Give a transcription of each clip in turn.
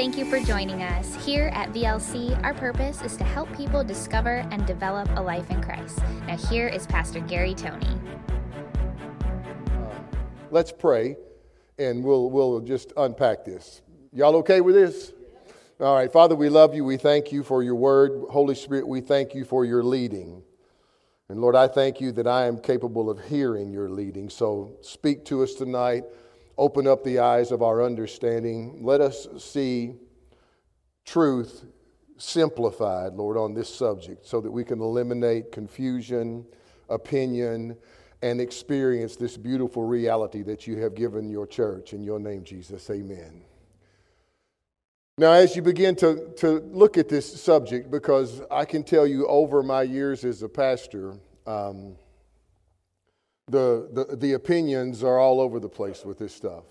Thank you for joining us. Here at VLC, our purpose is to help people discover and develop a life in Christ. Now, here is Pastor Gary Tony. Uh, let's pray and we'll, we'll just unpack this. Y'all okay with this? All right, Father, we love you. We thank you for your word. Holy Spirit, we thank you for your leading. And Lord, I thank you that I am capable of hearing your leading. So speak to us tonight. Open up the eyes of our understanding. Let us see truth simplified, Lord, on this subject so that we can eliminate confusion, opinion, and experience this beautiful reality that you have given your church. In your name, Jesus, amen. Now, as you begin to, to look at this subject, because I can tell you over my years as a pastor, um, the, the, the opinions are all over the place with this stuff.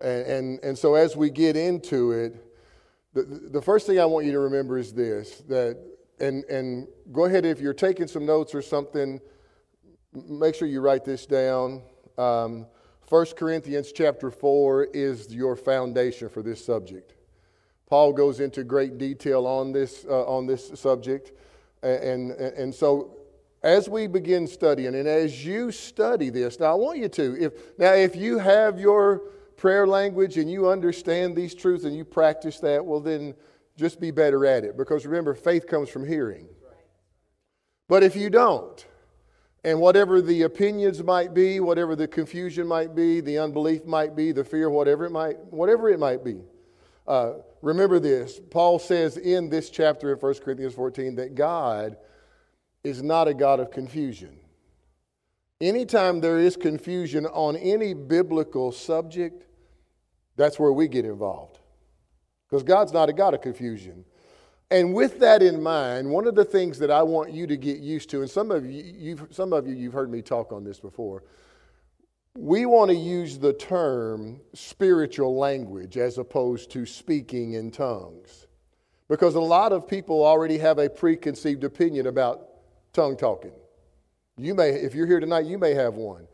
And, and, and so as we get into it, the, the first thing I want you to remember is this that, and, and go ahead if you're taking some notes or something, make sure you write this down. Um, 1 Corinthians chapter 4 is your foundation for this subject. Paul goes into great detail on this, uh, on this subject. And, and, and so as we begin studying and as you study this, now I want you to, if, now if you have your prayer language and you understand these truths and you practice that, well then just be better at it. Because remember, faith comes from hearing. But if you don't, and whatever the opinions might be, whatever the confusion might be, the unbelief might be, the fear, whatever it might, whatever it might be. Uh, remember this. Paul says in this chapter of 1 Corinthians 14 that God is not a God of confusion. Anytime there is confusion on any biblical subject, that's where we get involved. Because God's not a God of confusion. And with that in mind, one of the things that I want you to get used to, and some of you, you've, some of you, you've heard me talk on this before, we want to use the term spiritual language as opposed to speaking in tongues. Because a lot of people already have a preconceived opinion about tongue talking. You may, if you're here tonight, you may have one.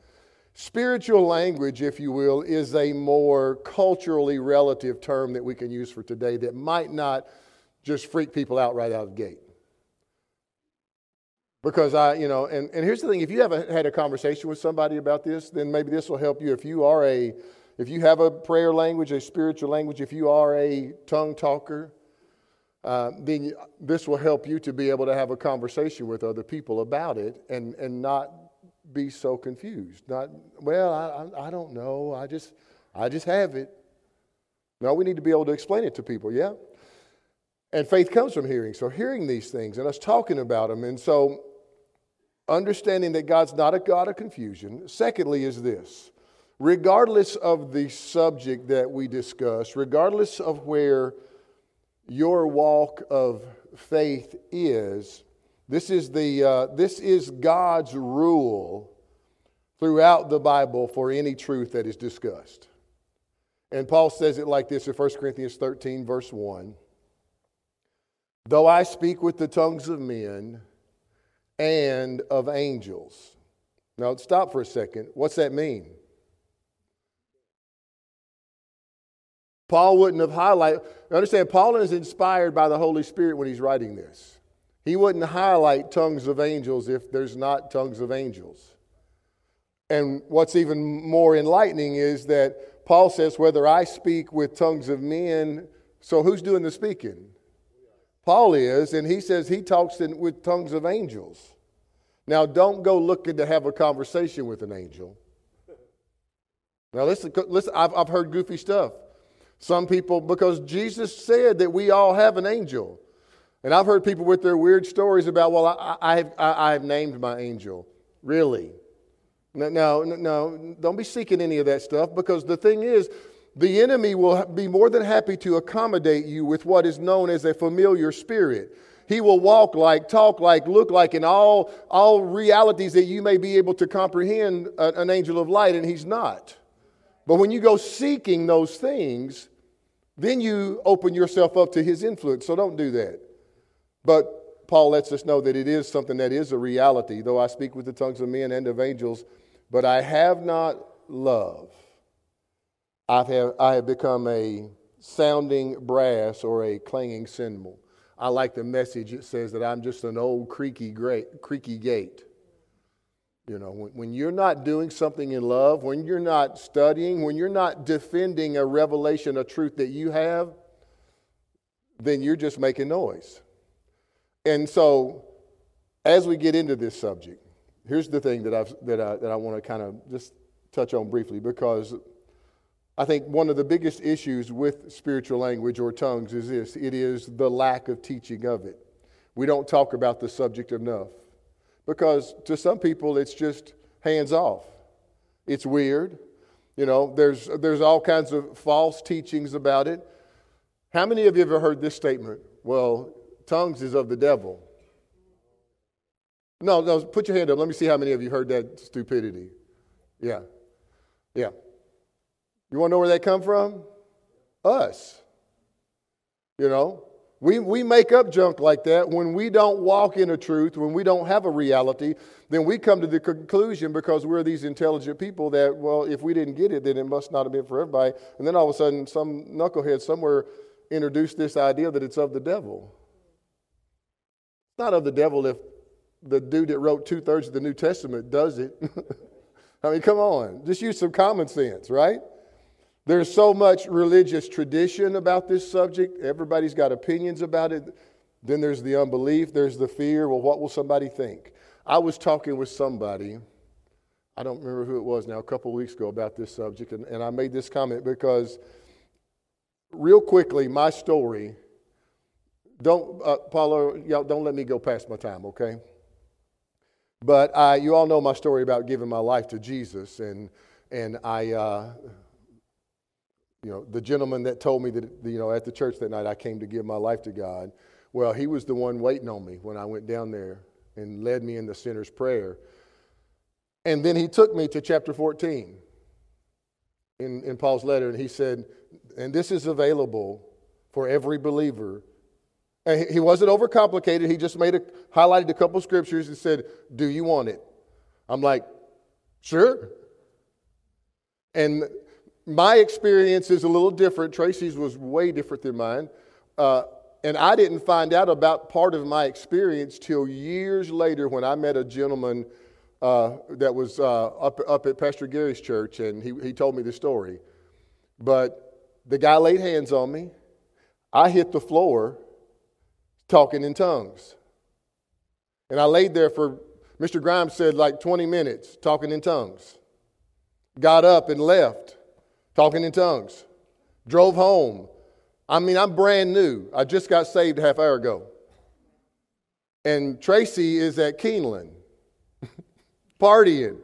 Spiritual language, if you will, is a more culturally relative term that we can use for today that might not just freak people out right out of the gate. Because I, you know, and, and here's the thing if you haven't had a conversation with somebody about this, then maybe this will help you. If you are a, if you have a prayer language, a spiritual language, if you are a tongue talker, uh, then this will help you to be able to have a conversation with other people about it and, and not be so confused. Not, well, I, I don't know. I just, I just have it. No, we need to be able to explain it to people, yeah? And faith comes from hearing. So, hearing these things and us talking about them. And so, understanding that God's not a God of confusion. Secondly, is this regardless of the subject that we discuss, regardless of where your walk of faith is, this is, the, uh, this is God's rule throughout the Bible for any truth that is discussed. And Paul says it like this in 1 Corinthians 13, verse 1 Though I speak with the tongues of men and of angels. Now, stop for a second. What's that mean? Paul wouldn't have highlighted, understand, Paul is inspired by the Holy Spirit when he's writing this. He wouldn't highlight tongues of angels if there's not tongues of angels. And what's even more enlightening is that Paul says, whether I speak with tongues of men, so who's doing the speaking? Paul is, and he says he talks in, with tongues of angels. Now, don't go looking to have a conversation with an angel. Now, listen, listen I've, I've heard goofy stuff. Some people, because Jesus said that we all have an angel. And I've heard people with their weird stories about, well, I, I, have, I, I have named my angel. Really? No, no, no, don't be seeking any of that stuff because the thing is, the enemy will be more than happy to accommodate you with what is known as a familiar spirit. He will walk like, talk like, look like, in all, all realities that you may be able to comprehend an angel of light, and he's not. But when you go seeking those things, then you open yourself up to his influence. So don't do that. But Paul lets us know that it is something that is a reality. Though I speak with the tongues of men and of angels, but I have not love. I've I have become a sounding brass or a clanging cymbal. I like the message. It says that I'm just an old creaky, great, creaky gate. You know, when, when you're not doing something in love, when you're not studying, when you're not defending a revelation, a truth that you have, then you're just making noise. And so, as we get into this subject, here's the thing that, I've, that, I, that I want to kind of just touch on briefly because I think one of the biggest issues with spiritual language or tongues is this it is the lack of teaching of it. We don't talk about the subject enough because to some people it's just hands off. It's weird. You know, there's, there's all kinds of false teachings about it. How many of you ever heard this statement? Well, tongues is of the devil. No, no, put your hand up. Let me see how many of you heard that stupidity. Yeah. Yeah. You want to know where they come from? Us. You know, we, we make up junk like that when we don't walk in a truth, when we don't have a reality, then we come to the conclusion because we're these intelligent people that, well, if we didn't get it, then it must not have been for everybody. And then all of a sudden, some knucklehead somewhere introduced this idea that it's of the devil. It's not of the devil if the dude that wrote two thirds of the New Testament does it. I mean, come on, just use some common sense, right? There's so much religious tradition about this subject. Everybody's got opinions about it. Then there's the unbelief, there's the fear. Well, what will somebody think? I was talking with somebody, I don't remember who it was now, a couple weeks ago about this subject, and, and I made this comment because, real quickly, my story. Don't, uh, Paula, y'all don't let me go past my time, okay? But I, you all know my story about giving my life to Jesus, and and I, uh, you know, the gentleman that told me that, you know, at the church that night I came to give my life to God. Well, he was the one waiting on me when I went down there and led me in the sinner's prayer. And then he took me to chapter 14 in, in Paul's letter, and he said, and this is available for every believer. And he wasn't overcomplicated. He just made a highlighted a couple scriptures and said, "Do you want it?" I'm like, "Sure." And my experience is a little different. Tracy's was way different than mine. Uh, and I didn't find out about part of my experience till years later when I met a gentleman uh, that was uh, up, up at Pastor Gary's church, and he, he told me the story. But the guy laid hands on me. I hit the floor talking in tongues. And I laid there for, Mr. Grimes said, like 20 minutes talking in tongues. Got up and left talking in tongues. Drove home. I mean, I'm brand new. I just got saved a half hour ago. And Tracy is at Keeneland partying.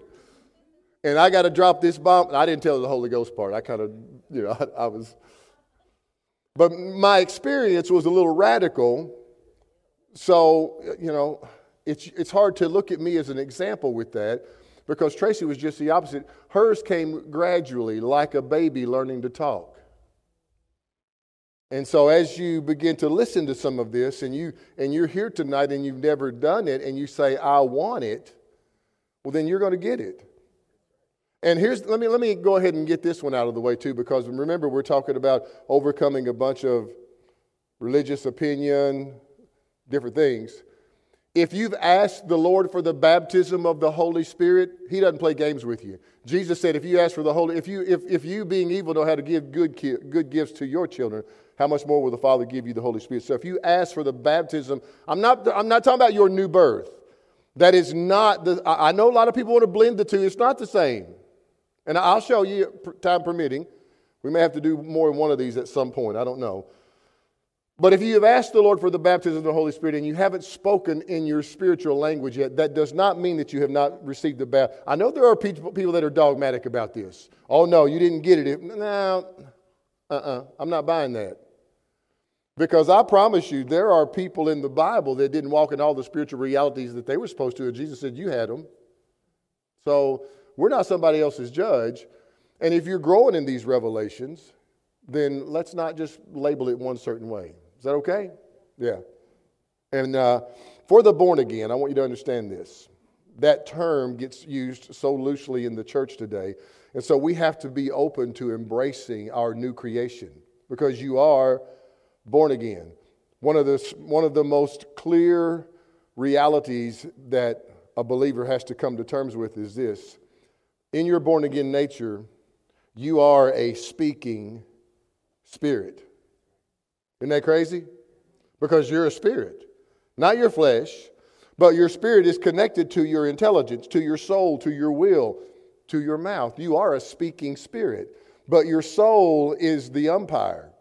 And I got to drop this bomb. I didn't tell the Holy Ghost part. I kind of, you know, I, I was. But my experience was a little radical. So, you know, it's, it's hard to look at me as an example with that because Tracy was just the opposite. Hers came gradually, like a baby learning to talk. And so as you begin to listen to some of this and you and you're here tonight and you've never done it and you say I want it, well then you're going to get it. And here's let me let me go ahead and get this one out of the way too because remember we're talking about overcoming a bunch of religious opinion, different things. If you've asked the Lord for the baptism of the Holy Spirit, He doesn't play games with you. Jesus said, if you ask for the Holy, if you, if, if you being evil know how to give good, good gifts to your children, how much more will the Father give you the Holy Spirit? So if you ask for the baptism, I'm not, I'm not talking about your new birth. That is not the, I know a lot of people want to blend the two. It's not the same. And I'll show you, time permitting. We may have to do more than one of these at some point. I don't know. But if you have asked the Lord for the baptism of the Holy Spirit and you haven't spoken in your spiritual language yet, that does not mean that you have not received the baptism. I know there are people, that are dogmatic about this. Oh, no, you didn't get it. No, uh uh-uh, uh, i am not buying that. Because I promise you, there are people in the Bible that didn't walk in all the spiritual realities that they were supposed to, and Jesus said, You had them. So we're not somebody else's judge. And if you're growing in these revelations, then let's not just label it one certain way. Is that okay? Yeah. And uh, for the born again, I want you to understand this. That term gets used so loosely in the church today. And so we have to be open to embracing our new creation because you are born again. One of the, one of the most clear realities that a believer has to come to terms with is this in your born again nature, you are a speaking spirit. Isn't that crazy? Because you're a spirit, not your flesh, but your spirit is connected to your intelligence, to your soul, to your will, to your mouth. You are a speaking spirit, but your soul is the umpire.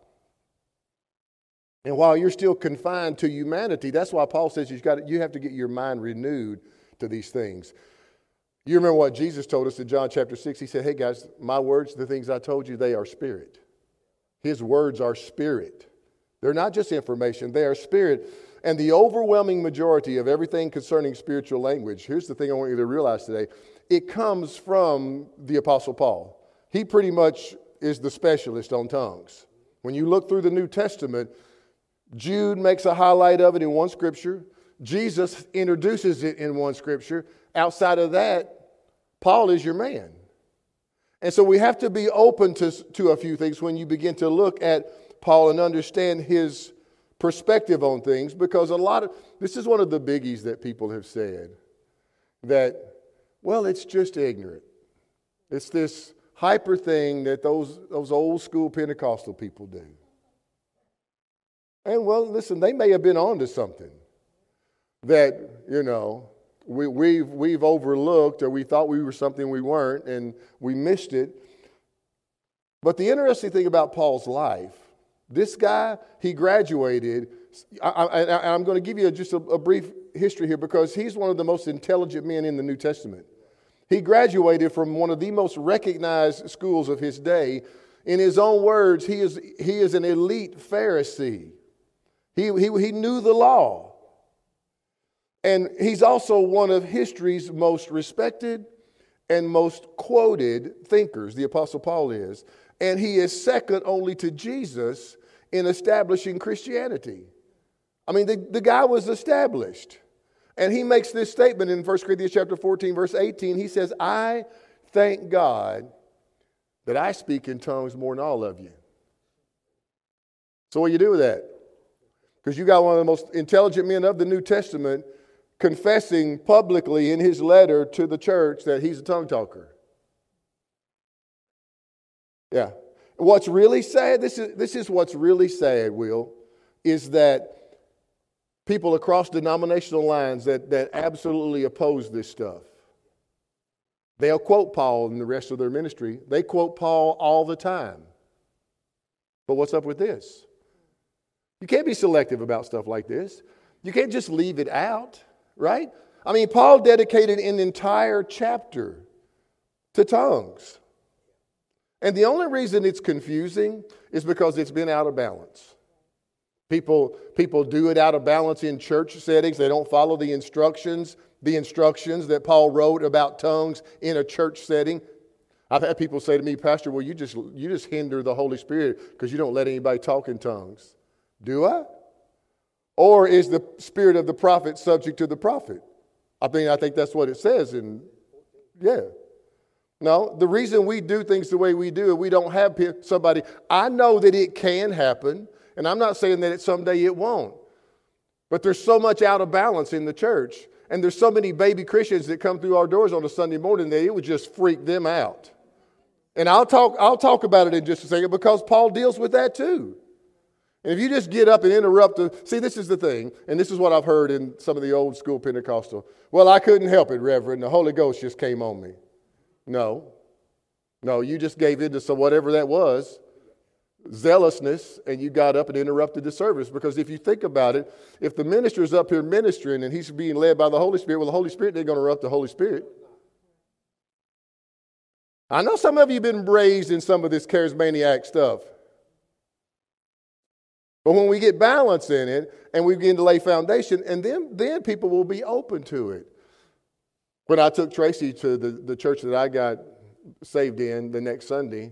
And while you're still confined to humanity, that's why Paul says you've got, you have to get your mind renewed to these things. You remember what Jesus told us in John chapter 6? He said, Hey guys, my words, the things I told you, they are spirit. His words are spirit. They're not just information, they are spirit. And the overwhelming majority of everything concerning spiritual language, here's the thing I want you to realize today it comes from the Apostle Paul. He pretty much is the specialist on tongues. When you look through the New Testament, Jude makes a highlight of it in one scripture. Jesus introduces it in one scripture. Outside of that, Paul is your man. And so we have to be open to, to a few things when you begin to look at Paul and understand his perspective on things because a lot of this is one of the biggies that people have said that, well, it's just ignorant. It's this hyper thing that those, those old school Pentecostal people do. And well, listen, they may have been on to something that, you know, we, we've, we've overlooked or we thought we were something we weren't and we missed it. But the interesting thing about Paul's life, this guy, he graduated. I, am going to give you just a, a brief history here because he's one of the most intelligent men in the New Testament. He graduated from one of the most recognized schools of his day. In his own words, he is, he is an elite Pharisee. He, he, he knew the law. And he's also one of history's most respected and most quoted thinkers, the Apostle Paul is. And he is second only to Jesus in establishing Christianity. I mean, the, the guy was established. And he makes this statement in 1 Corinthians chapter 14, verse 18. He says, I thank God that I speak in tongues more than all of you. So what do you do with that? Because you got one of the most intelligent men of the New Testament confessing publicly in his letter to the church that he's a tongue talker. Yeah. What's really sad, this is, this is what's really sad, Will, is that people across denominational lines that, that absolutely oppose this stuff. They'll quote Paul in the rest of their ministry. They quote Paul all the time. But what's up with this? You can't be selective about stuff like this. You can't just leave it out, right? I mean, Paul dedicated an entire chapter to tongues. And the only reason it's confusing is because it's been out of balance. People, people do it out of balance in church settings. They don't follow the instructions, the instructions that Paul wrote about tongues in a church setting. I've had people say to me, Pastor, well, you just, you just hinder the Holy Spirit because you don't let anybody talk in tongues. Do I? Or is the spirit of the prophet subject to the prophet? I mean, I think that's what it says in, yeah. No, the reason we do things the way we do, we don't have somebody. I know that it can happen, and I'm not saying that it, someday it won't. But there's so much out of balance in the church, and there's so many baby Christians that come through our doors on a Sunday morning that it would just freak them out. And I'll talk, I'll talk about it in just a second because Paul deals with that too. And if you just get up and interrupt the, see, this is the thing, and this is what I've heard in some of the old school Pentecostal. Well, I couldn't help it, Reverend. The Holy Ghost just came on me. No. No, you just gave in to some whatever that was, zealousness, and you got up and interrupted the service. Because if you think about it, if the minister's up here ministering and he's being led by the Holy Spirit, well, the Holy Spirit ain't going to interrupt the Holy Spirit. I know some of you have been raised in some of this charismaniac stuff. But when we get balance in it and we begin to lay foundation, and then, then people will be open to it. When I took Tracy to the, the church that I got saved in the next Sunday,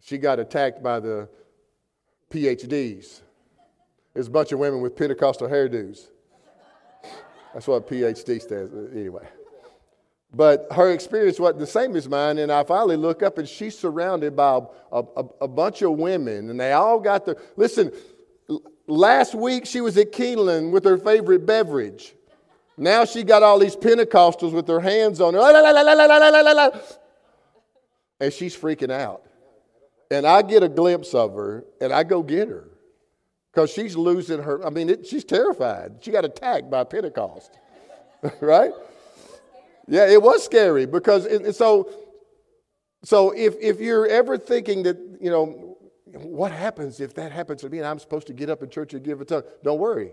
she got attacked by the PhDs. There's a bunch of women with Pentecostal hairdos. That's what PhD stands. Anyway. But her experience wasn't the same as mine. And I finally look up and she's surrounded by a, a, a bunch of women. And they all got the. Listen, last week she was at Keeneland with her favorite beverage. Now she got all these Pentecostals with their hands on her. And she's freaking out. And I get a glimpse of her and I go get her because she's losing her. I mean, it, she's terrified. She got attacked by Pentecost, right? Yeah, it was scary because it, so. So if if you're ever thinking that you know what happens if that happens to me and I'm supposed to get up in church and give a tongue, don't worry,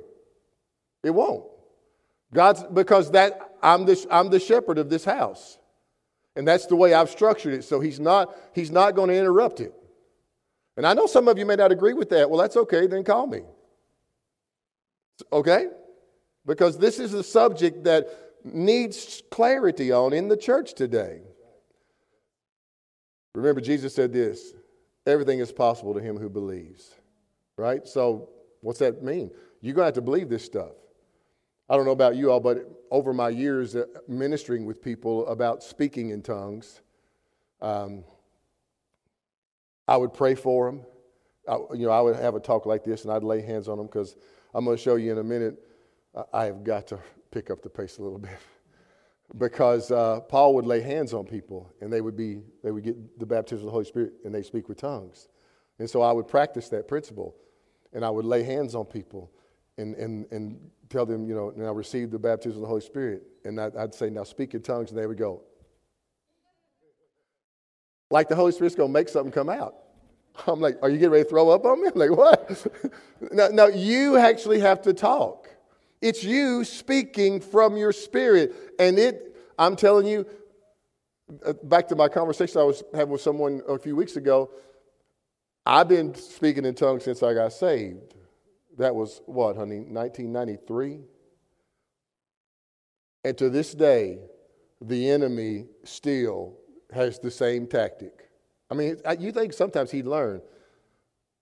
it won't. God's because that I'm the I'm the shepherd of this house, and that's the way I've structured it. So he's not he's not going to interrupt it. And I know some of you may not agree with that. Well, that's okay. Then call me. Okay, because this is a subject that needs clarity on in the church today. Remember, Jesus said this everything is possible to him who believes. Right? So, what's that mean? You're going to have to believe this stuff. I don't know about you all, but over my years uh, ministering with people about speaking in tongues, um, I would pray for them. I, you know, I would have a talk like this and I'd lay hands on them because I'm going to show you in a minute. I have got to pick up the pace a little bit because uh, Paul would lay hands on people and they would be they would get the baptism of the Holy Spirit and they speak with tongues. And so I would practice that principle and I would lay hands on people and, and, and tell them, you know, now receive the baptism of the Holy Spirit. And I'd, I'd say, now speak in tongues, and they would go, like the Holy Spirit's going to make something come out. I'm like, are you getting ready to throw up on me? I'm like, what? no, no, you actually have to talk. It's you speaking from your spirit. And it, I'm telling you, uh, back to my conversation I was having with someone a few weeks ago, I've been speaking in tongues since I got saved. That was what, honey, 1993? And to this day, the enemy still has the same tactic. I mean, you think sometimes he'd learn.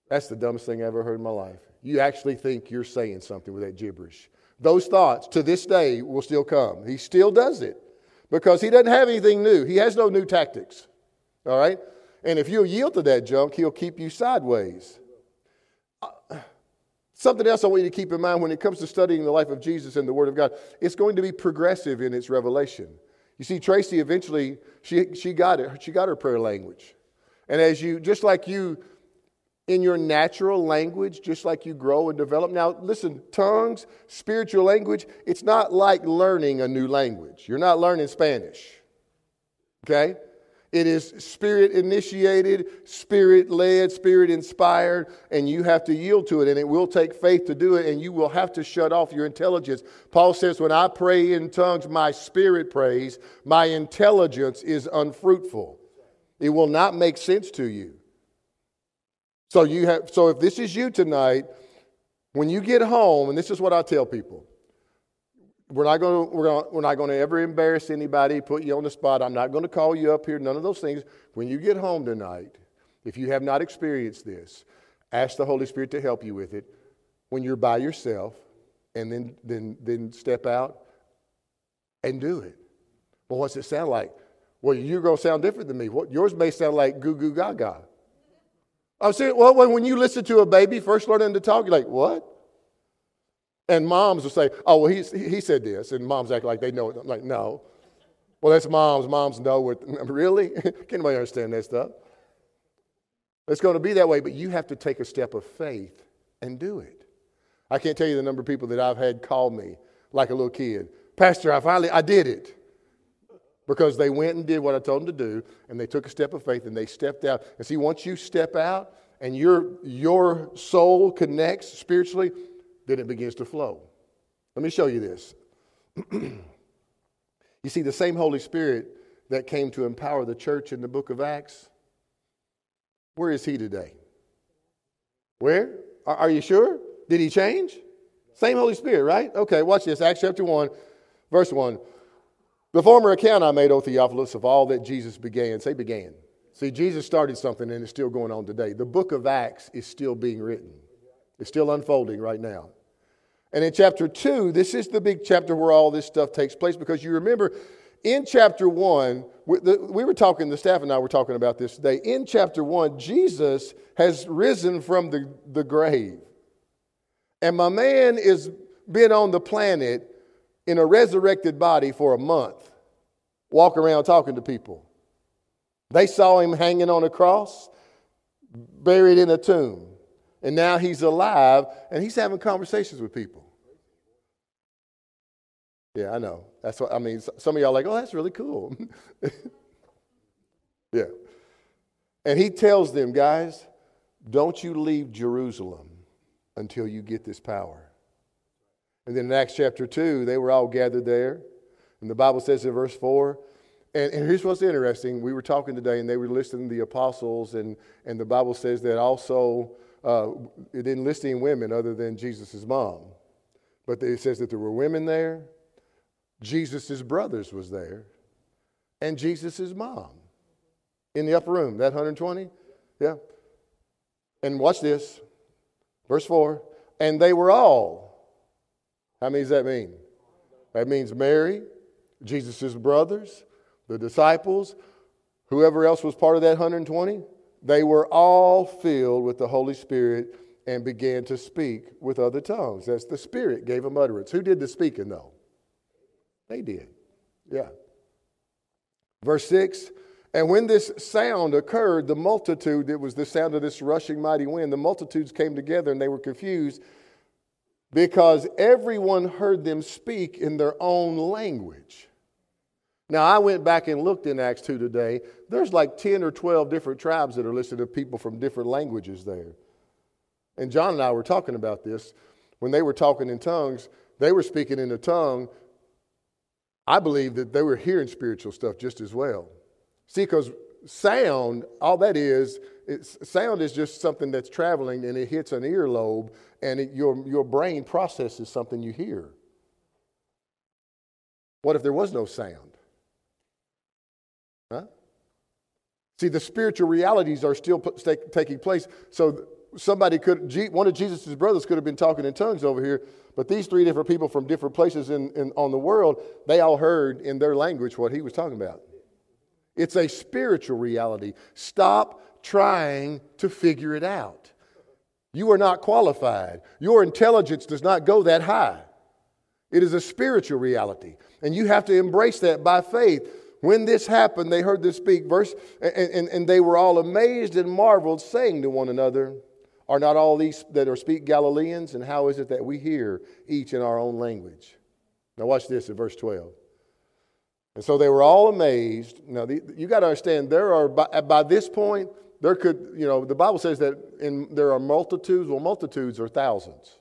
That's the dumbest thing I ever heard in my life. You actually think you're saying something with that gibberish. Those thoughts to this day will still come. He still does it because he doesn't have anything new. He has no new tactics. All right? And if you'll yield to that junk, he'll keep you sideways. Something else I want you to keep in mind when it comes to studying the life of Jesus and the Word of God, it's going to be progressive in its revelation. You see, Tracy eventually, she, she got it. She got her prayer language. And as you, just like you in your natural language, just like you grow and develop. Now, listen, tongues, spiritual language, it's not like learning a new language. You're not learning Spanish, okay? It is spirit initiated, spirit led, spirit inspired, and you have to yield to it. And it will take faith to do it, and you will have to shut off your intelligence. Paul says, When I pray in tongues, my spirit prays, my intelligence is unfruitful. It will not make sense to you. So you have so if this is you tonight, when you get home, and this is what I tell people. We're not going to, we're, going to, we're not going to ever embarrass anybody, put you on the spot. I'm not going to call you up here, none of those things. When you get home tonight, if you have not experienced this, ask the Holy Spirit to help you with it. When you're by yourself, and then, then, then step out and do it. Well, what's it sound like? Well, you're going to sound different than me. What, yours may sound like goo goo gaga. I'm saying, well, when you listen to a baby first learning to talk, you're like, what? And moms will say, oh, well, he, he said this. And moms act like they know it. I'm like, no. Well, that's moms. Moms know what. Really? Can anybody understand that stuff? It's going to be that way, but you have to take a step of faith and do it. I can't tell you the number of people that I've had call me like a little kid. Pastor, I finally, I did it because they went and did what I told them to do, and they took a step of faith and they stepped out. And see, once you step out and your, your soul connects spiritually, then it begins to flow. Let me show you this. you see, the same Holy Spirit that came to empower the church in the book of Acts, where is he today? Where? Are, you sure? Did he change? Same Holy Spirit, right? Okay, watch this. Acts chapter 1, verse 1. The former account I made, O Theophilus, of all that Jesus began. Say began. See, Jesus started something and it's still going on today. The book of Acts is still being written, it's still unfolding right now. And in chapter 2, this is the big chapter where all this stuff takes place because you remember in chapter 1, we were talking, the staff and I were talking about this today. In chapter 1, Jesus has risen from the, the grave. And my man has been on the planet in a resurrected body for a month, walk around talking to people. They saw him hanging on a cross, buried in a tomb. And now he's alive and he's having conversations with people. Yeah, I know. That's what I mean. Some of y'all like, oh, that's really cool. yeah. And he tells them, guys, don't you leave Jerusalem until you get this power. And then in Acts chapter 2, they were all gathered there. And the Bible says in verse 4, and, and here's what's interesting. We were talking today, and they were listing the apostles, and, and the Bible says that also uh, it didn't list any women other than Jesus' mom. But it says that there were women there, Jesus' brothers was there, and Jesus' mom in the upper room. That 120? Yeah. And watch this. Verse 4. And they were all. How many does that mean? That means Mary, Jesus' brothers, the disciples, whoever else was part of that 120. They were all filled with the Holy Spirit and began to speak with other tongues. That's the Spirit gave them utterance. Who did the speaking, though? They did. Yeah. Verse 6 And when this sound occurred, the multitude, it was the sound of this rushing mighty wind, the multitudes came together and they were confused because everyone heard them speak in their own language. Now, I went back and looked in Acts 2 today. There's like 10 or 12 different tribes that are listed of people from different languages there. And John and I were talking about this. When they were talking in tongues, they were speaking in a tongue I believe that they were hearing spiritual stuff just as well. See, because sound, all that is, sound is just something that's traveling and it hits an earlobe and it, your, your brain processes something you hear. What if there was no sound? Huh? See, the spiritual realities are still taking place. So somebody could, one of Jesus' brothers could have been talking in tongues over here, but these three different people from different places in, in, on the world, they all heard in their language what he was talking about. It's a spiritual reality. Stop trying to figure it out. You are not qualified. Your intelligence does not go that high. It is a spiritual reality, and you have to embrace that by faith. When this happened, they heard this speak, verse, and, and, and they were all amazed and marveled, saying to one another, are not all these that are speak Galileans? And how is it that we hear each in our own language? Now, watch this in verse 12. And so they were all amazed. Now, the, you got to understand, there are, by, by, this point, there could, you know, the Bible says that in, there are multitudes. Well, multitudes are thousands.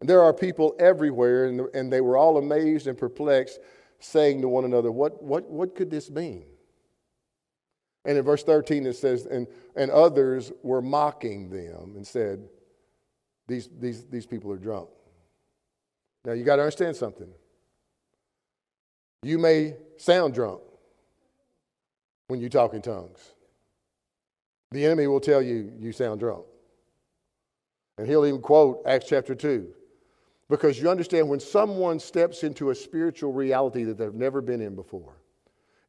And there are people everywhere, and, and they were all amazed and perplexed, saying to one another, What, what, what could this mean? And in verse 13 it says, and, and others were mocking them and said, these, these, these people are drunk. Now you got to understand something. You may sound drunk when you talk in tongues. The enemy will tell you you sound drunk. And he'll even quote Acts chapter 2. Because you understand when someone steps into a spiritual reality that they've never been in before,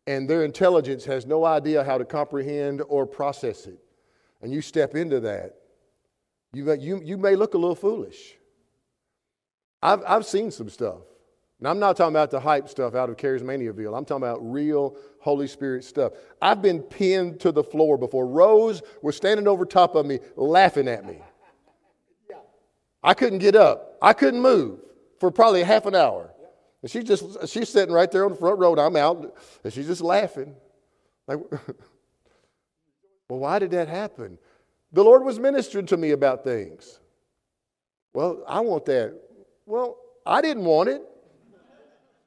and their intelligence has no idea how to comprehend or process it, and you step into that, you may, you, you may look a little foolish. I've, I've seen some stuff. Now, I'm not talking about the hype stuff out of Charismaniaville. I'm talking about real Holy Spirit stuff. I've been pinned to the floor before. Rose was standing over top of me, laughing at me. I couldn't get up. I couldn't move for probably half an hour. And she's just she's sitting right there on the front row. And I'm out, and she's just laughing. Like, well, why did that happen? The Lord was ministering to me about things. Well, I want that. Well, I didn't want it.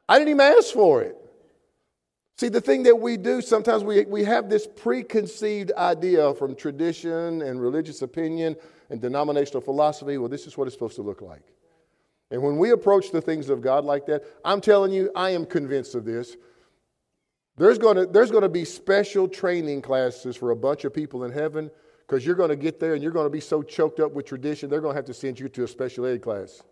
I didn't even ask for it. See, the thing that we do, sometimes we, we have this preconceived idea from tradition and religious opinion and denominational philosophy. Well, this is what it's supposed to look like. And when we approach the things of God like that, I'm telling you, I am convinced of this. There's going to, there's going to be special training classes for a bunch of people in heaven because you're going to get there and you're going to be so choked up with tradition, they're going to have to send you to a special ed class.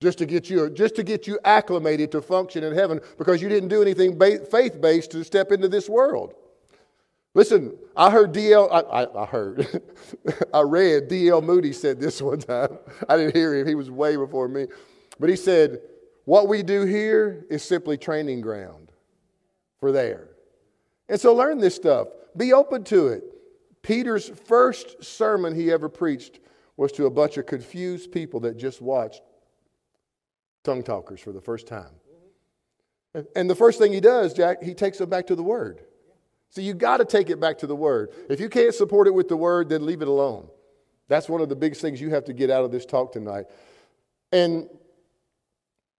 just to get you just to get you acclimated to function in heaven because you didn't do anything faith based to step into this world. Listen, I heard DL, I, I, I heard, I read DL Moody said this one time. I didn't hear him, he was way before me. But he said, What we do here is simply training ground for there. And so learn this stuff, be open to it. Peter's first sermon he ever preached was to a bunch of confused people that just watched tongue talkers for the first time. And the first thing he does, Jack, he takes them back to the Word. So you got to take it back to the Word. If you can't support it with the Word, then leave it alone. That's one of the biggest things you have to get out of this talk tonight. And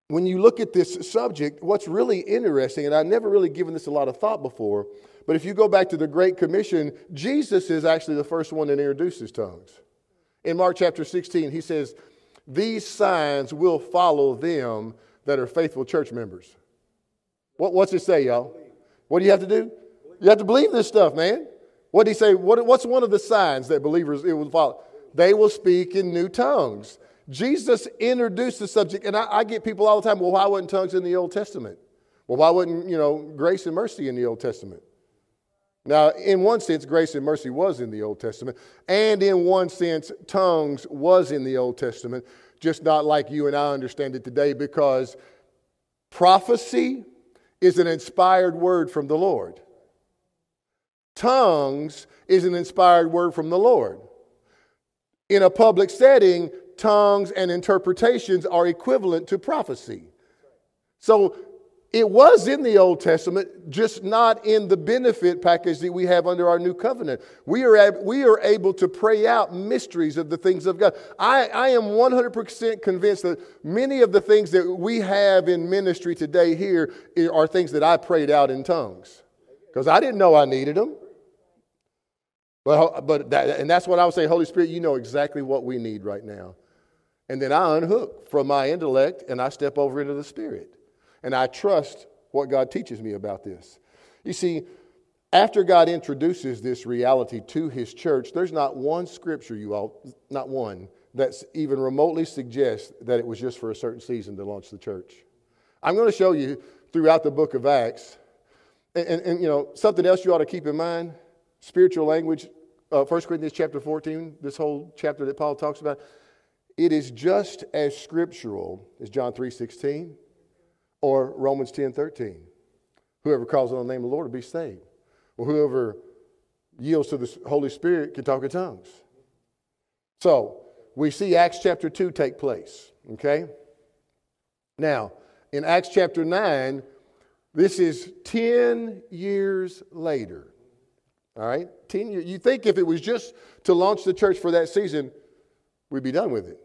when you look at this subject, what's really interesting, and I've never really given this a lot of thought before, but if you go back to the Great Commission, Jesus is actually the first one that introduces tongues. In Mark chapter 16, he says, These signs will follow them that are faithful church members. What, what's it say, y'all? What do you have to do? You have to believe this stuff, man. What did he say? What, what's one of the signs that believers it will follow? They will speak in new tongues. Jesus introduced the subject, and I, I, get people all the time, well, why wasn't tongues in the Old Testament? Well, why wasn't, you know, grace and mercy in the Old Testament? Now, in one sense, grace and mercy was in the Old Testament, and in one sense, tongues was in the Old Testament, just not like you and I understand it today, because prophecy is an inspired word from the Lord. Tongues is an inspired word from the Lord. In a public setting, tongues and interpretations are equivalent to prophecy. So it was in the Old Testament, just not in the benefit package that we have under our new covenant. We are, ab- we are able to pray out mysteries of the things of God. I, I am 100% convinced that many of the things that we have in ministry today here eh, are things that I prayed out in tongues because I didn't know I needed them. But, but that, and that's what I would say, Holy Spirit, you know exactly what we need right now. And then I unhook from my intellect and I step over into the Spirit. And I trust what God teaches me about this. You see, after God introduces this reality to his church, there's not one scripture, you all, not one, that even remotely suggests that it was just for a certain season to launch the church. I'm going to show you throughout the book of Acts, and, and, and you know, something else you ought to keep in mind spiritual language uh, 1 Corinthians chapter 14, this whole chapter that Paul talks about, it is just as scriptural as John 3.16 or Romans 10.13. Whoever calls on the name of the Lord will be saved. Or whoever yields to the Holy Spirit can talk in tongues. So, we see Acts chapter 2 take place, okay? Now, in Acts chapter 9, this is 10 years later. All right? Ten years. You think if it was just to launch the church for that season, we'd be done with it.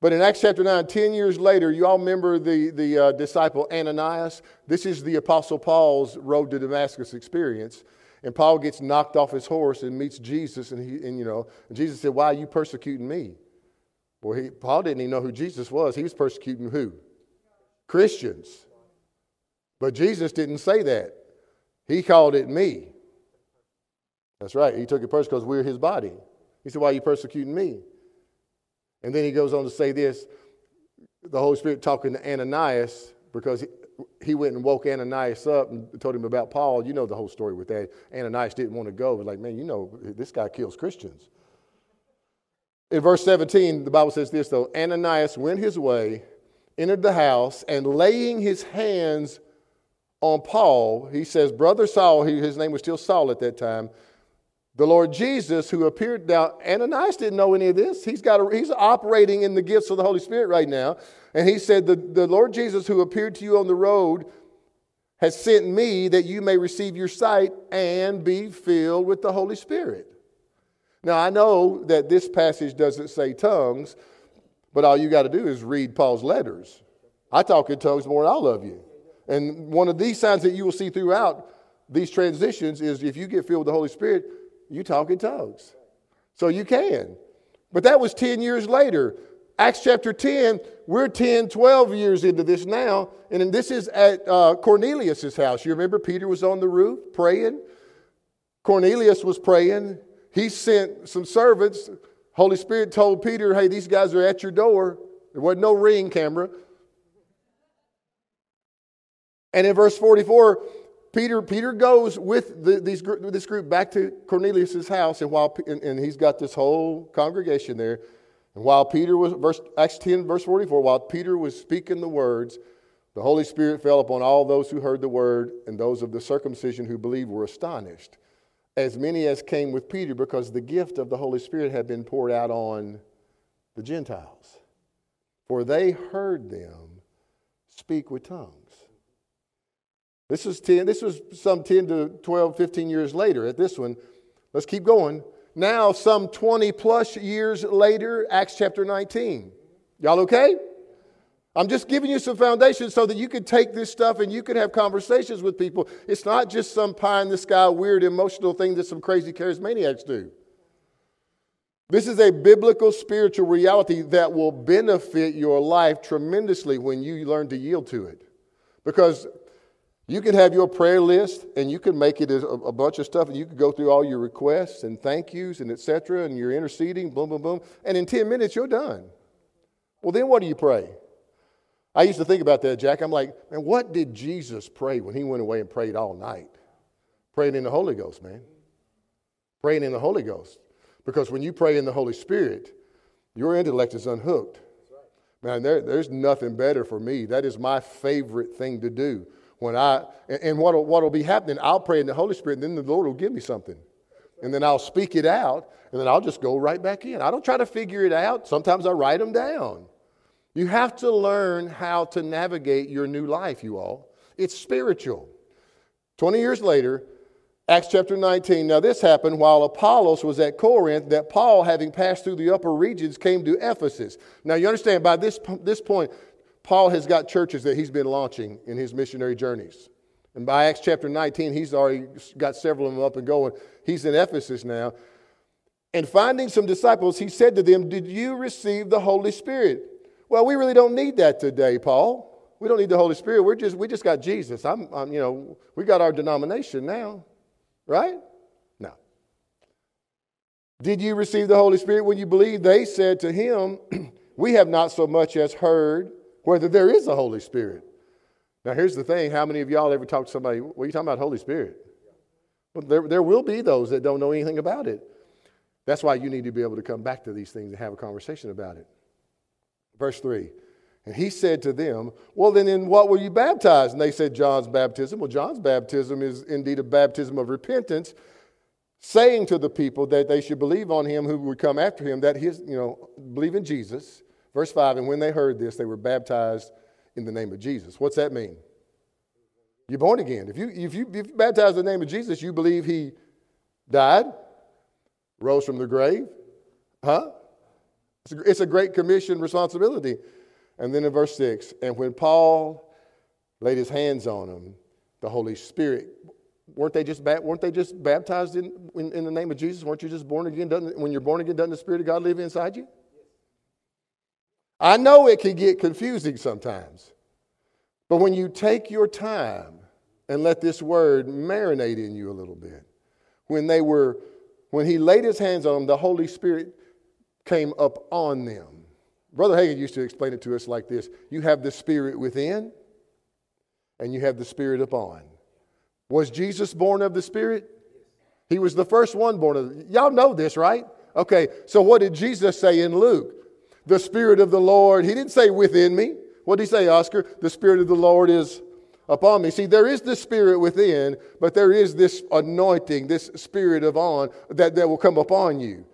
But in Acts chapter 9, 10 years later, you all remember the, the uh, disciple Ananias? This is the Apostle Paul's road to Damascus experience. And Paul gets knocked off his horse and meets Jesus. And, he, and you know, Jesus said, Why are you persecuting me? Well, he, Paul didn't even know who Jesus was. He was persecuting who? Christians. But Jesus didn't say that. He called it me. That's right. He took it personally because we're his body. He said, Why are you persecuting me? And then he goes on to say this the Holy Spirit talking to Ananias because he, he went and woke Ananias up and told him about Paul. You know the whole story with that. Ananias didn't want to go. But like, man, you know, this guy kills Christians. In verse 17, the Bible says this though Ananias went his way, entered the house, and laying his hands on Paul, he says, Brother Saul, he, his name was still Saul at that time, the Lord Jesus, who appeared now, Ananias didn't know any of this. He's, got a, he's operating in the gifts of the Holy Spirit right now. And he said, the, the Lord Jesus, who appeared to you on the road, has sent me that you may receive your sight and be filled with the Holy Spirit. Now, I know that this passage doesn't say tongues, but all you got to do is read Paul's letters. I talk in tongues more than all of you. And one of these signs that you will see throughout these transitions is if you get filled with the Holy Spirit, you talk in tongues. So you can. But that was 10 years later. Acts chapter 10, we're 10, 12 years into this now. And this is at uh, Cornelius' house. You remember Peter was on the roof praying? Cornelius was praying. He sent some servants. Holy Spirit told Peter, hey, these guys are at your door. There wasn't no ring camera. And in verse 44, Peter, Peter goes with the, these, this group back to Cornelius' house, and, while, and, and he's got this whole congregation there. And while Peter was, verse, Acts 10, verse 44, while Peter was speaking the words, the Holy Spirit fell upon all those who heard the word, and those of the circumcision who believed were astonished, as many as came with Peter, because the gift of the Holy Spirit had been poured out on the Gentiles. For they heard them speak with tongues. This was 10, this was some 10 to 12, 15 years later at this one. Let's keep going. Now, some 20 plus years later, Acts chapter 19. Y'all okay? I'm just giving you some foundation so that you can take this stuff and you can have conversations with people. It's not just some pie in the sky, weird, emotional thing that some crazy charismaniacs do. This is a biblical spiritual reality that will benefit your life tremendously when you learn to yield to it. Because you can have your prayer list and you can make it a, a bunch of stuff and you can go through all your requests and thank yous and etc. and you're interceding, boom, boom, boom. And in 10 minutes, you're done. Well, then what do you pray? I used to think about that, Jack. I'm like, man, what did Jesus pray when he went away and prayed all night? Praying in the Holy Ghost, man. Praying in the Holy Ghost. Because when you pray in the Holy Spirit, your intellect is unhooked. Man, there, there's nothing better for me. That is my favorite thing to do. When I and what what will be happening, I'll pray in the Holy Spirit, and then the Lord will give me something. And then I'll speak it out, and then I'll just go right back in. I don't try to figure it out. Sometimes I write them down. You have to learn how to navigate your new life, you all. It's spiritual. 20 years later, Acts chapter 19. Now, this happened while Apollos was at Corinth, that Paul, having passed through the upper regions, came to Ephesus. Now, you understand, by this, this point, Paul has got churches that he's been launching in his missionary journeys. And by Acts chapter 19, he's already got several of them up and going. He's in Ephesus now. And finding some disciples, he said to them, Did you receive the Holy Spirit? Well, we really don't need that today, Paul. We don't need the Holy Spirit. We're just, we just got Jesus. I'm, I'm, you know, we got our denomination now, right? No. Did you receive the Holy Spirit when you believed? They said to him, We have not so much as heard whether there is a Holy Spirit. Now, here's the thing how many of y'all ever talk to somebody, what are you talking about, Holy Spirit? Well, there, there will be those that don't know anything about it. That's why you need to be able to come back to these things and have a conversation about it. Verse 3. And he said to them, Well, then in what were you baptized? And they said, John's baptism. Well, John's baptism is indeed a baptism of repentance, saying to the people that they should believe on him who would come after him, that his, you know, believe in Jesus. Verse 5. And when they heard this, they were baptized in the name of Jesus. What's that mean? You're born again. If you, if you, if you baptize in the name of Jesus, you believe he died, rose from the grave, huh? It's a great commission responsibility. And then in verse 6, and when Paul laid his hands on him, the Holy Spirit, weren't they just, weren't they just baptized in, in, in the name of Jesus? Weren't you just born again? Doesn't, when you're born again, doesn't the Spirit of God live inside you? I know it can get confusing sometimes, but when you take your time and let this word marinate in you a little bit, when they were, when he laid his hands on them, the Holy Spirit came up on them. Brother Hagin used to explain it to us like this You have the Spirit within, and you have the Spirit upon. Was Jesus born of the Spirit? He was the first one born of. Y'all know this, right? Okay, so what did Jesus say in Luke? The Spirit of the Lord. He didn't say within me. What did he say, Oscar? The Spirit of the Lord is upon me. See, there is the Spirit within, but there is this anointing, this Spirit of on that, that will come upon you.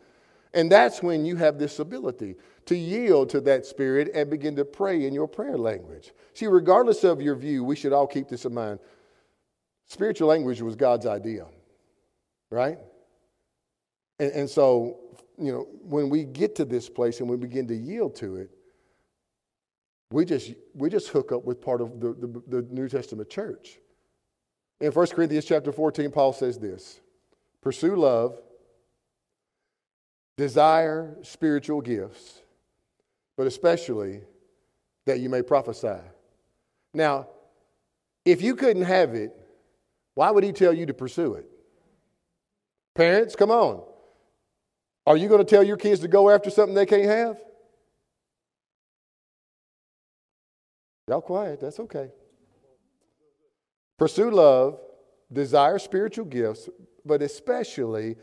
And that's when you have this ability to yield to that spirit and begin to pray in your prayer language. See, regardless of your view, we should all keep this in mind. Spiritual language was God's idea, right? And, and so, you know, when we get to this place and we begin to yield to it, we just, we just hook up with part of the, the, the New Testament church. In 1 Corinthians chapter 14, Paul says this Pursue love desire spiritual gifts, but especially that you may prophesy. Now, if you couldn't have it, why would he tell you to pursue it? Parents, come on. Are you going to tell your kids to go after something they can't have? Y'all quiet, that's okay. Pursue love, desire spiritual gifts, but especially,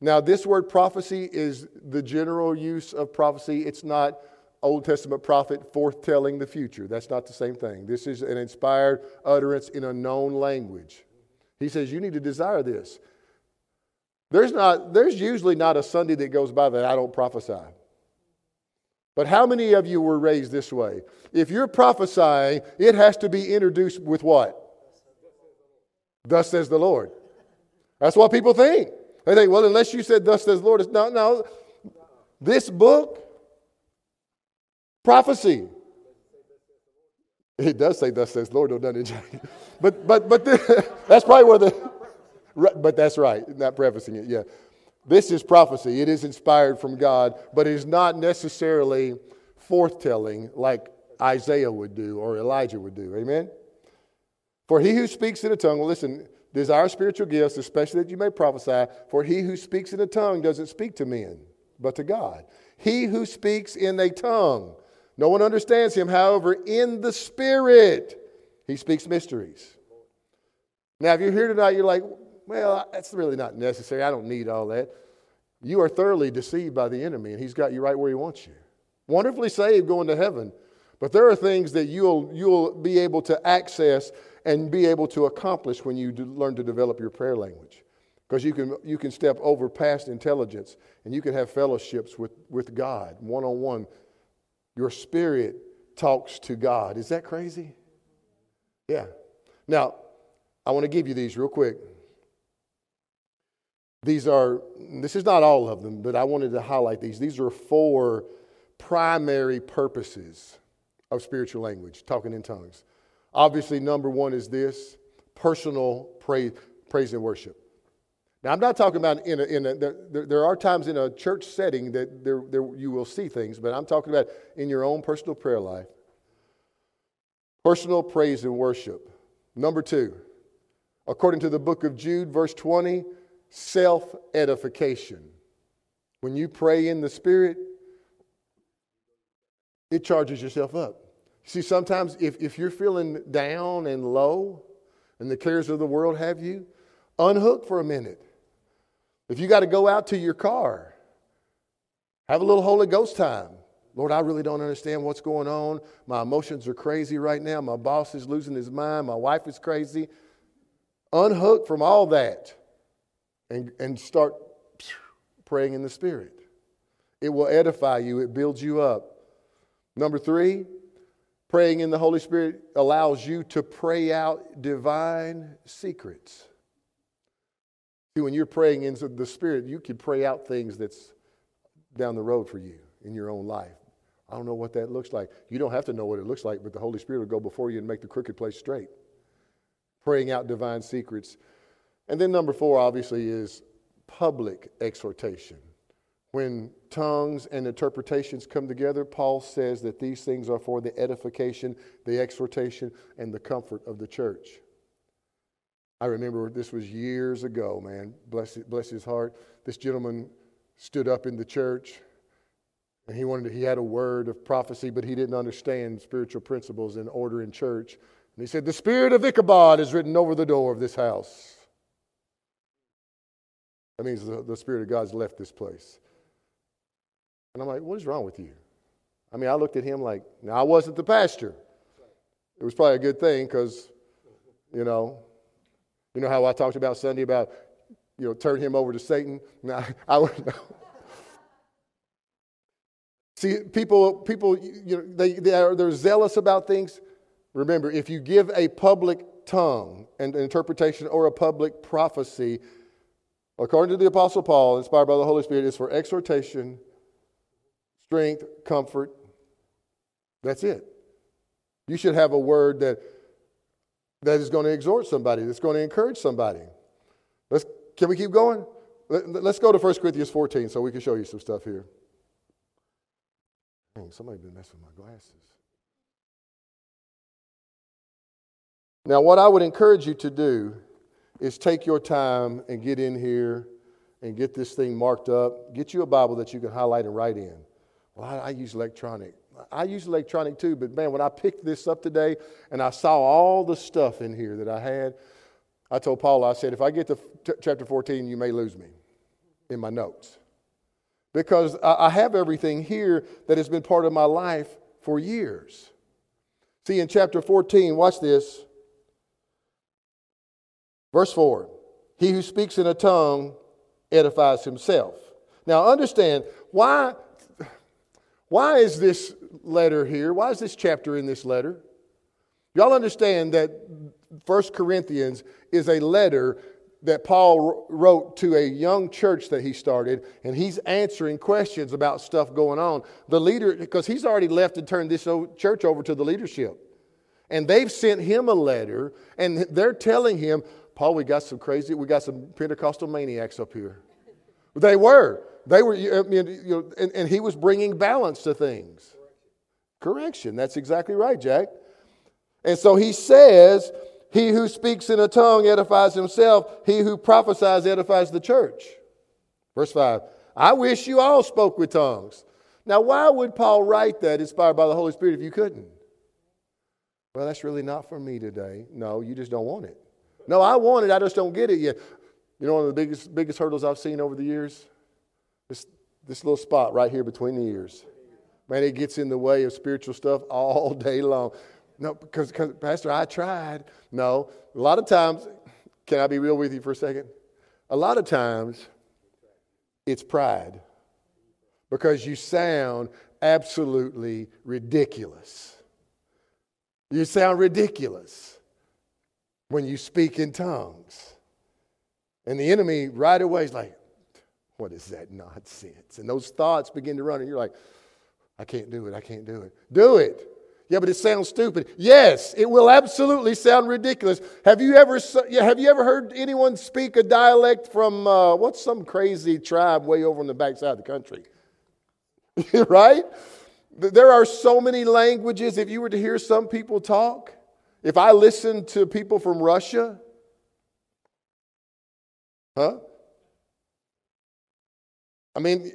now this word prophecy is the general use of prophecy. It's not Old Testament prophet foretelling the future. That's not the same thing. This is an inspired utterance in a known language. He says, You need to desire this. There's, not, there's usually not a Sunday that goes by that I don't prophesy. But how many of you were raised this way? If you're prophesying, it has to be introduced with what? Thus says the Lord. That's what people think. They think, well, unless you said, Thus says the Lord, it's no, no. This book, prophecy. It does say, Thus says the Lord, don't it? but but but the, that's probably where the. But that's right, not prefacing it, yeah. This is prophecy. It is inspired from God, but it is not necessarily forthtelling like Isaiah would do or Elijah would do. Amen? For he who speaks in a tongue, listen, desire spiritual gifts, especially that you may prophesy. For he who speaks in a tongue doesn't speak to men, but to God. He who speaks in a tongue, no one understands him. However, in the Spirit, he speaks mysteries. Now, if you're here tonight, you're like, well, that's really not necessary. I don't need all that. You are thoroughly deceived by the enemy, and he's got you right where he wants you. Wonderfully saved, going to heaven. But there are things that you'll, you'll be able to access and be able to accomplish when you learn to develop your prayer language. Because you can, you can step over past intelligence and you can have fellowships with, with God one on one. Your spirit talks to God. Is that crazy? Yeah. Now, I want to give you these real quick. These are, this is not all of them, but I wanted to highlight these. These are four primary purposes of spiritual language, talking in tongues. Obviously, number one is this personal praise, praise and worship. Now, I'm not talking about in a, in a there, there are times in a church setting that there, there, you will see things, but I'm talking about in your own personal prayer life. Personal praise and worship. Number two, according to the book of Jude, verse 20, self edification. When you pray in the Spirit, it charges yourself up. See, sometimes if, if you're feeling down and low and the cares of the world have you, unhook for a minute. If you got to go out to your car, have a little Holy Ghost time. Lord, I really don't understand what's going on. My emotions are crazy right now. My boss is losing his mind. My wife is crazy. Unhook from all that and, and start praying in the Spirit. It will edify you, it builds you up. Number three, praying in the Holy Spirit allows you to pray out divine secrets. See, when you're praying in the Spirit, you can pray out things that's down the road for you in your own life. I don't know what that looks like. You don't have to know what it looks like, but the Holy Spirit will go before you and make the crooked place straight. Praying out divine secrets. And then number four, obviously, is public exhortation. When tongues and interpretations come together, Paul says that these things are for the edification, the exhortation, and the comfort of the church. I remember this was years ago, man. Bless, bless his heart. This gentleman stood up in the church and he wanted to, he had a word of prophecy, but he didn't understand spiritual principles and order in church. And he said, The spirit of Ichabod is written over the door of this house. That means the, the Spirit of God's left this place. And I'm like, what is wrong with you? I mean, I looked at him like, now I wasn't the pastor. It was probably a good thing because, you know, you know how I talked about Sunday about, you know, turn him over to Satan? Now, I would know. See, people, people, you know, they, they are, they're zealous about things. Remember, if you give a public tongue and interpretation or a public prophecy, according to the Apostle Paul, inspired by the Holy Spirit, is for exhortation, strength, comfort. That's it. You should have a word that, that is going to exhort somebody, that's going to encourage somebody. Let's, can we keep going? Let, us go to 1 Corinthians 14 so we can show you some stuff here. Dang, somebody been messing with my glasses. Now, what I would encourage you to do is take your time and get in here and get this thing marked up. Get you a Bible that you can highlight and write in. Well, I, I use electronic. I use electronic too, but man, when I picked this up today and I saw all the stuff in here that I had, I told Paula, I said, if I get to t- chapter 14, you may lose me in my notes. Because I, I have everything here that has been part of my life for years. See, in chapter 14, watch this. Verse 4 He who speaks in a tongue edifies himself. Now, understand why, why is this letter here? Why is this chapter in this letter? Y'all understand that 1 Corinthians is a letter that Paul wrote to a young church that he started, and he's answering questions about stuff going on. The leader, because he's already left and turned this church over to the leadership. And they've sent him a letter, and they're telling him, Paul, we got some crazy, we got some Pentecostal maniacs up here. They were. They were, I mean, you know, and, and he was bringing balance to things. Correction. That's exactly right, Jack. And so he says, He who speaks in a tongue edifies himself, he who prophesies edifies the church. Verse 5 I wish you all spoke with tongues. Now, why would Paul write that inspired by the Holy Spirit if you couldn't? Well, that's really not for me today. No, you just don't want it. No, I want it, I just don't get it yet. You know, one of the biggest, biggest hurdles I've seen over the years? This, this little spot right here between the ears. Man, it gets in the way of spiritual stuff all day long. No, because, because Pastor, I tried. No, a lot of times, can I be real with you for a second? A lot of times, it's pride because you sound absolutely ridiculous. You sound ridiculous when you speak in tongues. And the enemy right away is like, what is that nonsense? And those thoughts begin to run, and you're like, I can't do it. I can't do it. Do it. Yeah, but it sounds stupid. Yes, it will absolutely sound ridiculous. Have you ever, have you ever heard anyone speak a dialect from uh, what's some crazy tribe way over on the backside of the country? right? There are so many languages. If you were to hear some people talk, if I listen to people from Russia, huh? I mean,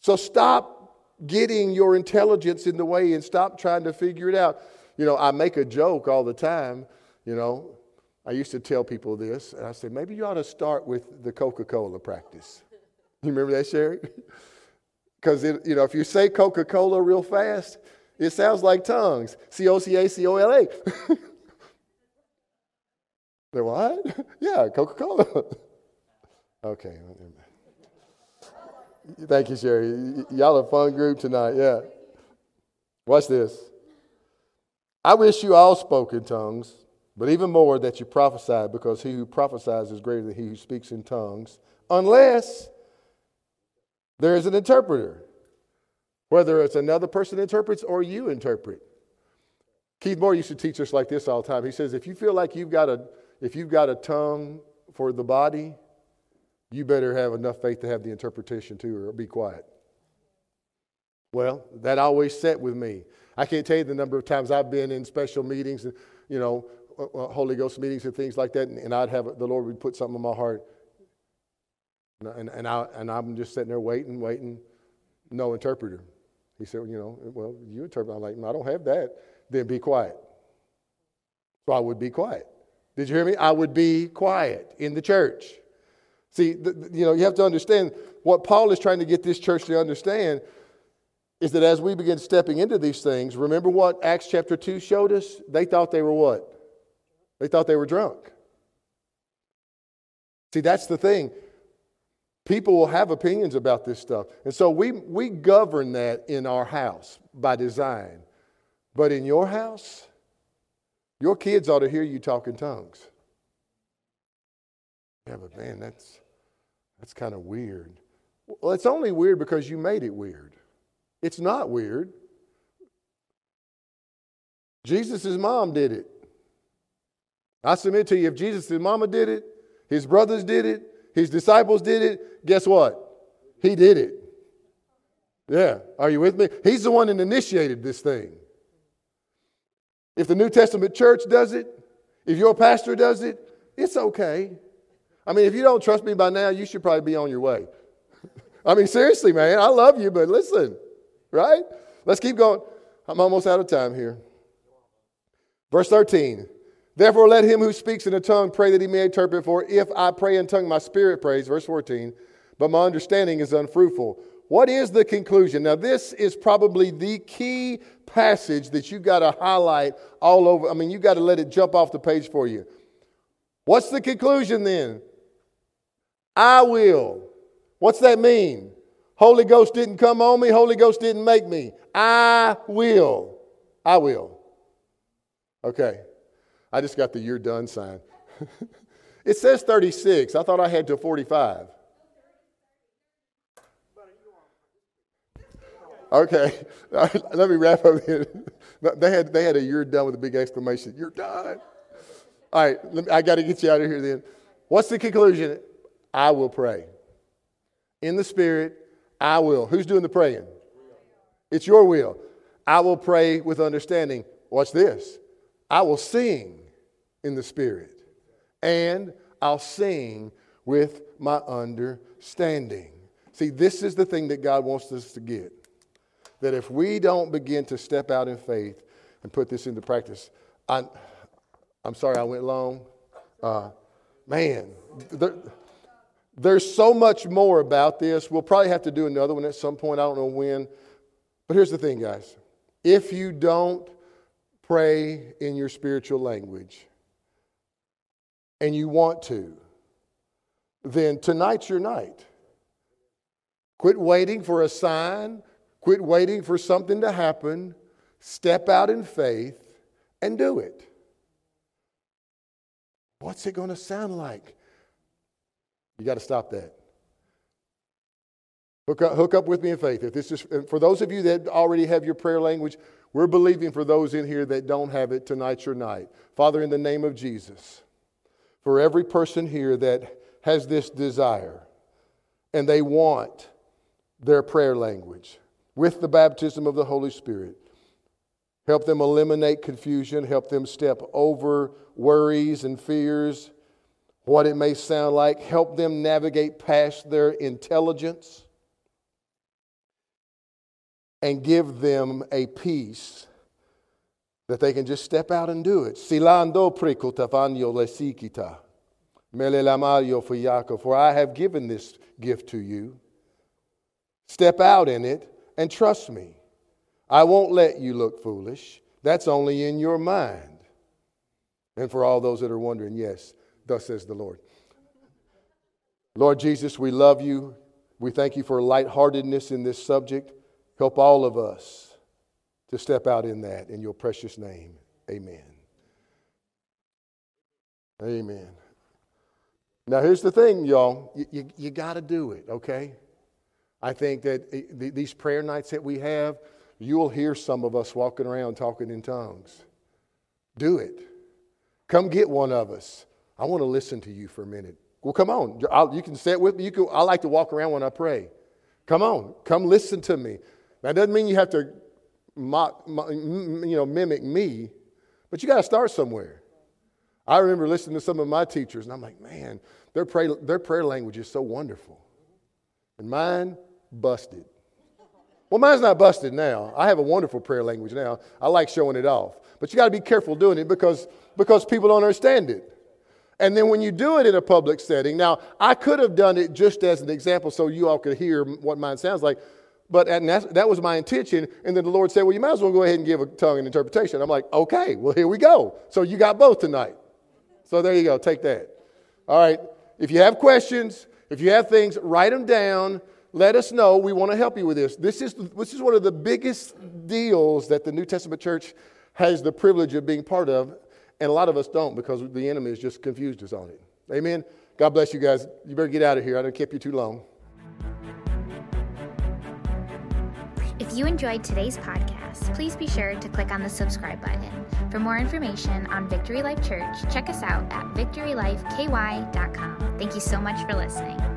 so stop getting your intelligence in the way and stop trying to figure it out. You know, I make a joke all the time. You know, I used to tell people this, and I said, maybe you ought to start with the Coca Cola practice. You remember that, Sherry? Because, you know, if you say Coca Cola real fast, it sounds like tongues C O C A C O L A. They're what? Yeah, Coca Cola. okay. Thank you, Sherry. y'all a fun group tonight. Yeah. Watch this. I wish you all spoke in tongues, but even more that you prophesy, because he who prophesies is greater than he who speaks in tongues, unless there is an interpreter, whether it's another person interprets or you interpret. Keith Moore used to teach us like this all the time. He says, if you feel like you've got a, if you've got a tongue for the body, you better have enough faith to have the interpretation too, or be quiet. Well, that always set with me. I can't tell you the number of times I've been in special meetings, and you know, uh, uh, Holy Ghost meetings and things like that, and I'd have the Lord would put something in my heart, and and I and I'm just sitting there waiting, waiting, no interpreter. He said, you know, well, you interpret. I'm like, I don't have that. Then be quiet. So I would be quiet. Did you hear me? I would be quiet in the church. See, the, you know, you have to understand what Paul is trying to get this church to understand is that as we begin stepping into these things, remember what Acts chapter 2 showed us? They thought they were what? They thought they were drunk. See, that's the thing. People will have opinions about this stuff. And so we, we govern that in our house by design. But in your house, your kids ought to hear you talking tongues. Yeah, but man, that's that's kind of weird. Well, it's only weird because you made it weird. It's not weird. Jesus' mom did it. I submit to you, if Jesus' mama did it, his brothers did it, his disciples did it, guess what? He did it. Yeah, are you with me? He's the one that initiated this thing. If the New Testament church does it, if your pastor does it, it's okay. I mean, if you don't trust me by now, you should probably be on your way. I mean, seriously, man, I love you, but listen, right? Let's keep going. I'm almost out of time here. Verse 13. Therefore, let him who speaks in a tongue pray that he may interpret. For if I pray in tongue, my spirit prays. Verse 14. But my understanding is unfruitful. What is the conclusion? Now, this is probably the key passage that you got to highlight all over. I mean, you got to let it jump off the page for you. What's the conclusion then? I will. What's that mean? Holy Ghost didn't come on me, Holy Ghost didn't make me. I will. I will. Okay. I just got the you're done sign. it says 36. I thought I had to 45. Okay, let me wrap up here. They had, they had a you're done with a big exclamation. You're done. All right, me, I got to get you out of here then. What's the conclusion? I will pray. In the Spirit, I will. Who's doing the praying? It's your will. I will pray with understanding. Watch this. I will sing in the Spirit, and I'll sing with my understanding. See, this is the thing that God wants us to get. That if we don't begin to step out in faith and put this into practice, I, I'm sorry I went long. Uh, man, there, there's so much more about this. We'll probably have to do another one at some point. I don't know when. But here's the thing, guys. If you don't pray in your spiritual language and you want to, then tonight's your night. Quit waiting for a sign, quit waiting for something to happen. Step out in faith and do it. What's it going to sound like? You got to stop that. Hook up, hook up with me in faith. If this is for those of you that already have your prayer language, we're believing for those in here that don't have it, tonight's your night. Father, in the name of Jesus, for every person here that has this desire and they want their prayer language. With the baptism of the Holy Spirit, help them eliminate confusion, help them step over worries and fears, what it may sound like, help them navigate past their intelligence and give them a peace that they can just step out and do it. Silando prekotafanyo lesikita. Melelamario fuyako. For I have given this gift to you. Step out in it and trust me. I won't let you look foolish. That's only in your mind. And for all those that are wondering, yes, thus says the Lord. Lord Jesus, we love you. We thank you for lightheartedness in this subject. Help all of us to step out in that in your precious name. Amen. Amen. Now, here's the thing, y'all. You, you, you got to do it, okay? I think that eh, these prayer nights that we have, you'll hear some of us walking around talking in tongues. Do it. Come get one of us. I want to listen to you for a minute. Well, come on. I'll, you can sit with me. You can, I like to walk around when I pray. Come on. Come listen to me. That doesn't mean you have to mock, you know, mimic me, but you got to start somewhere. I remember listening to some of my teachers, and I'm like, man, their, pray, their prayer language is so wonderful. And mine, busted. Well, mine's not busted now. I have a wonderful prayer language now. I like showing it off. But you got to be careful doing it because, because people don't understand it. And then when you do it in a public setting, now I could have done it just as an example so you all could hear what mine sounds like, but that was my intention. And then the Lord said, Well, you might as well go ahead and give a tongue and interpretation. I'm like, Okay, well, here we go. So you got both tonight. So there you go. Take that. All right. If you have questions, if you have things, write them down. Let us know. We want to help you with this. This is, this is one of the biggest deals that the New Testament church has the privilege of being part of. And a lot of us don't because the enemy has just confused us on it. Amen. God bless you guys. You better get out of here. I don't keep you too long. If you enjoyed today's podcast, please be sure to click on the subscribe button. For more information on Victory Life Church, check us out at victorylifeky.com. Thank you so much for listening.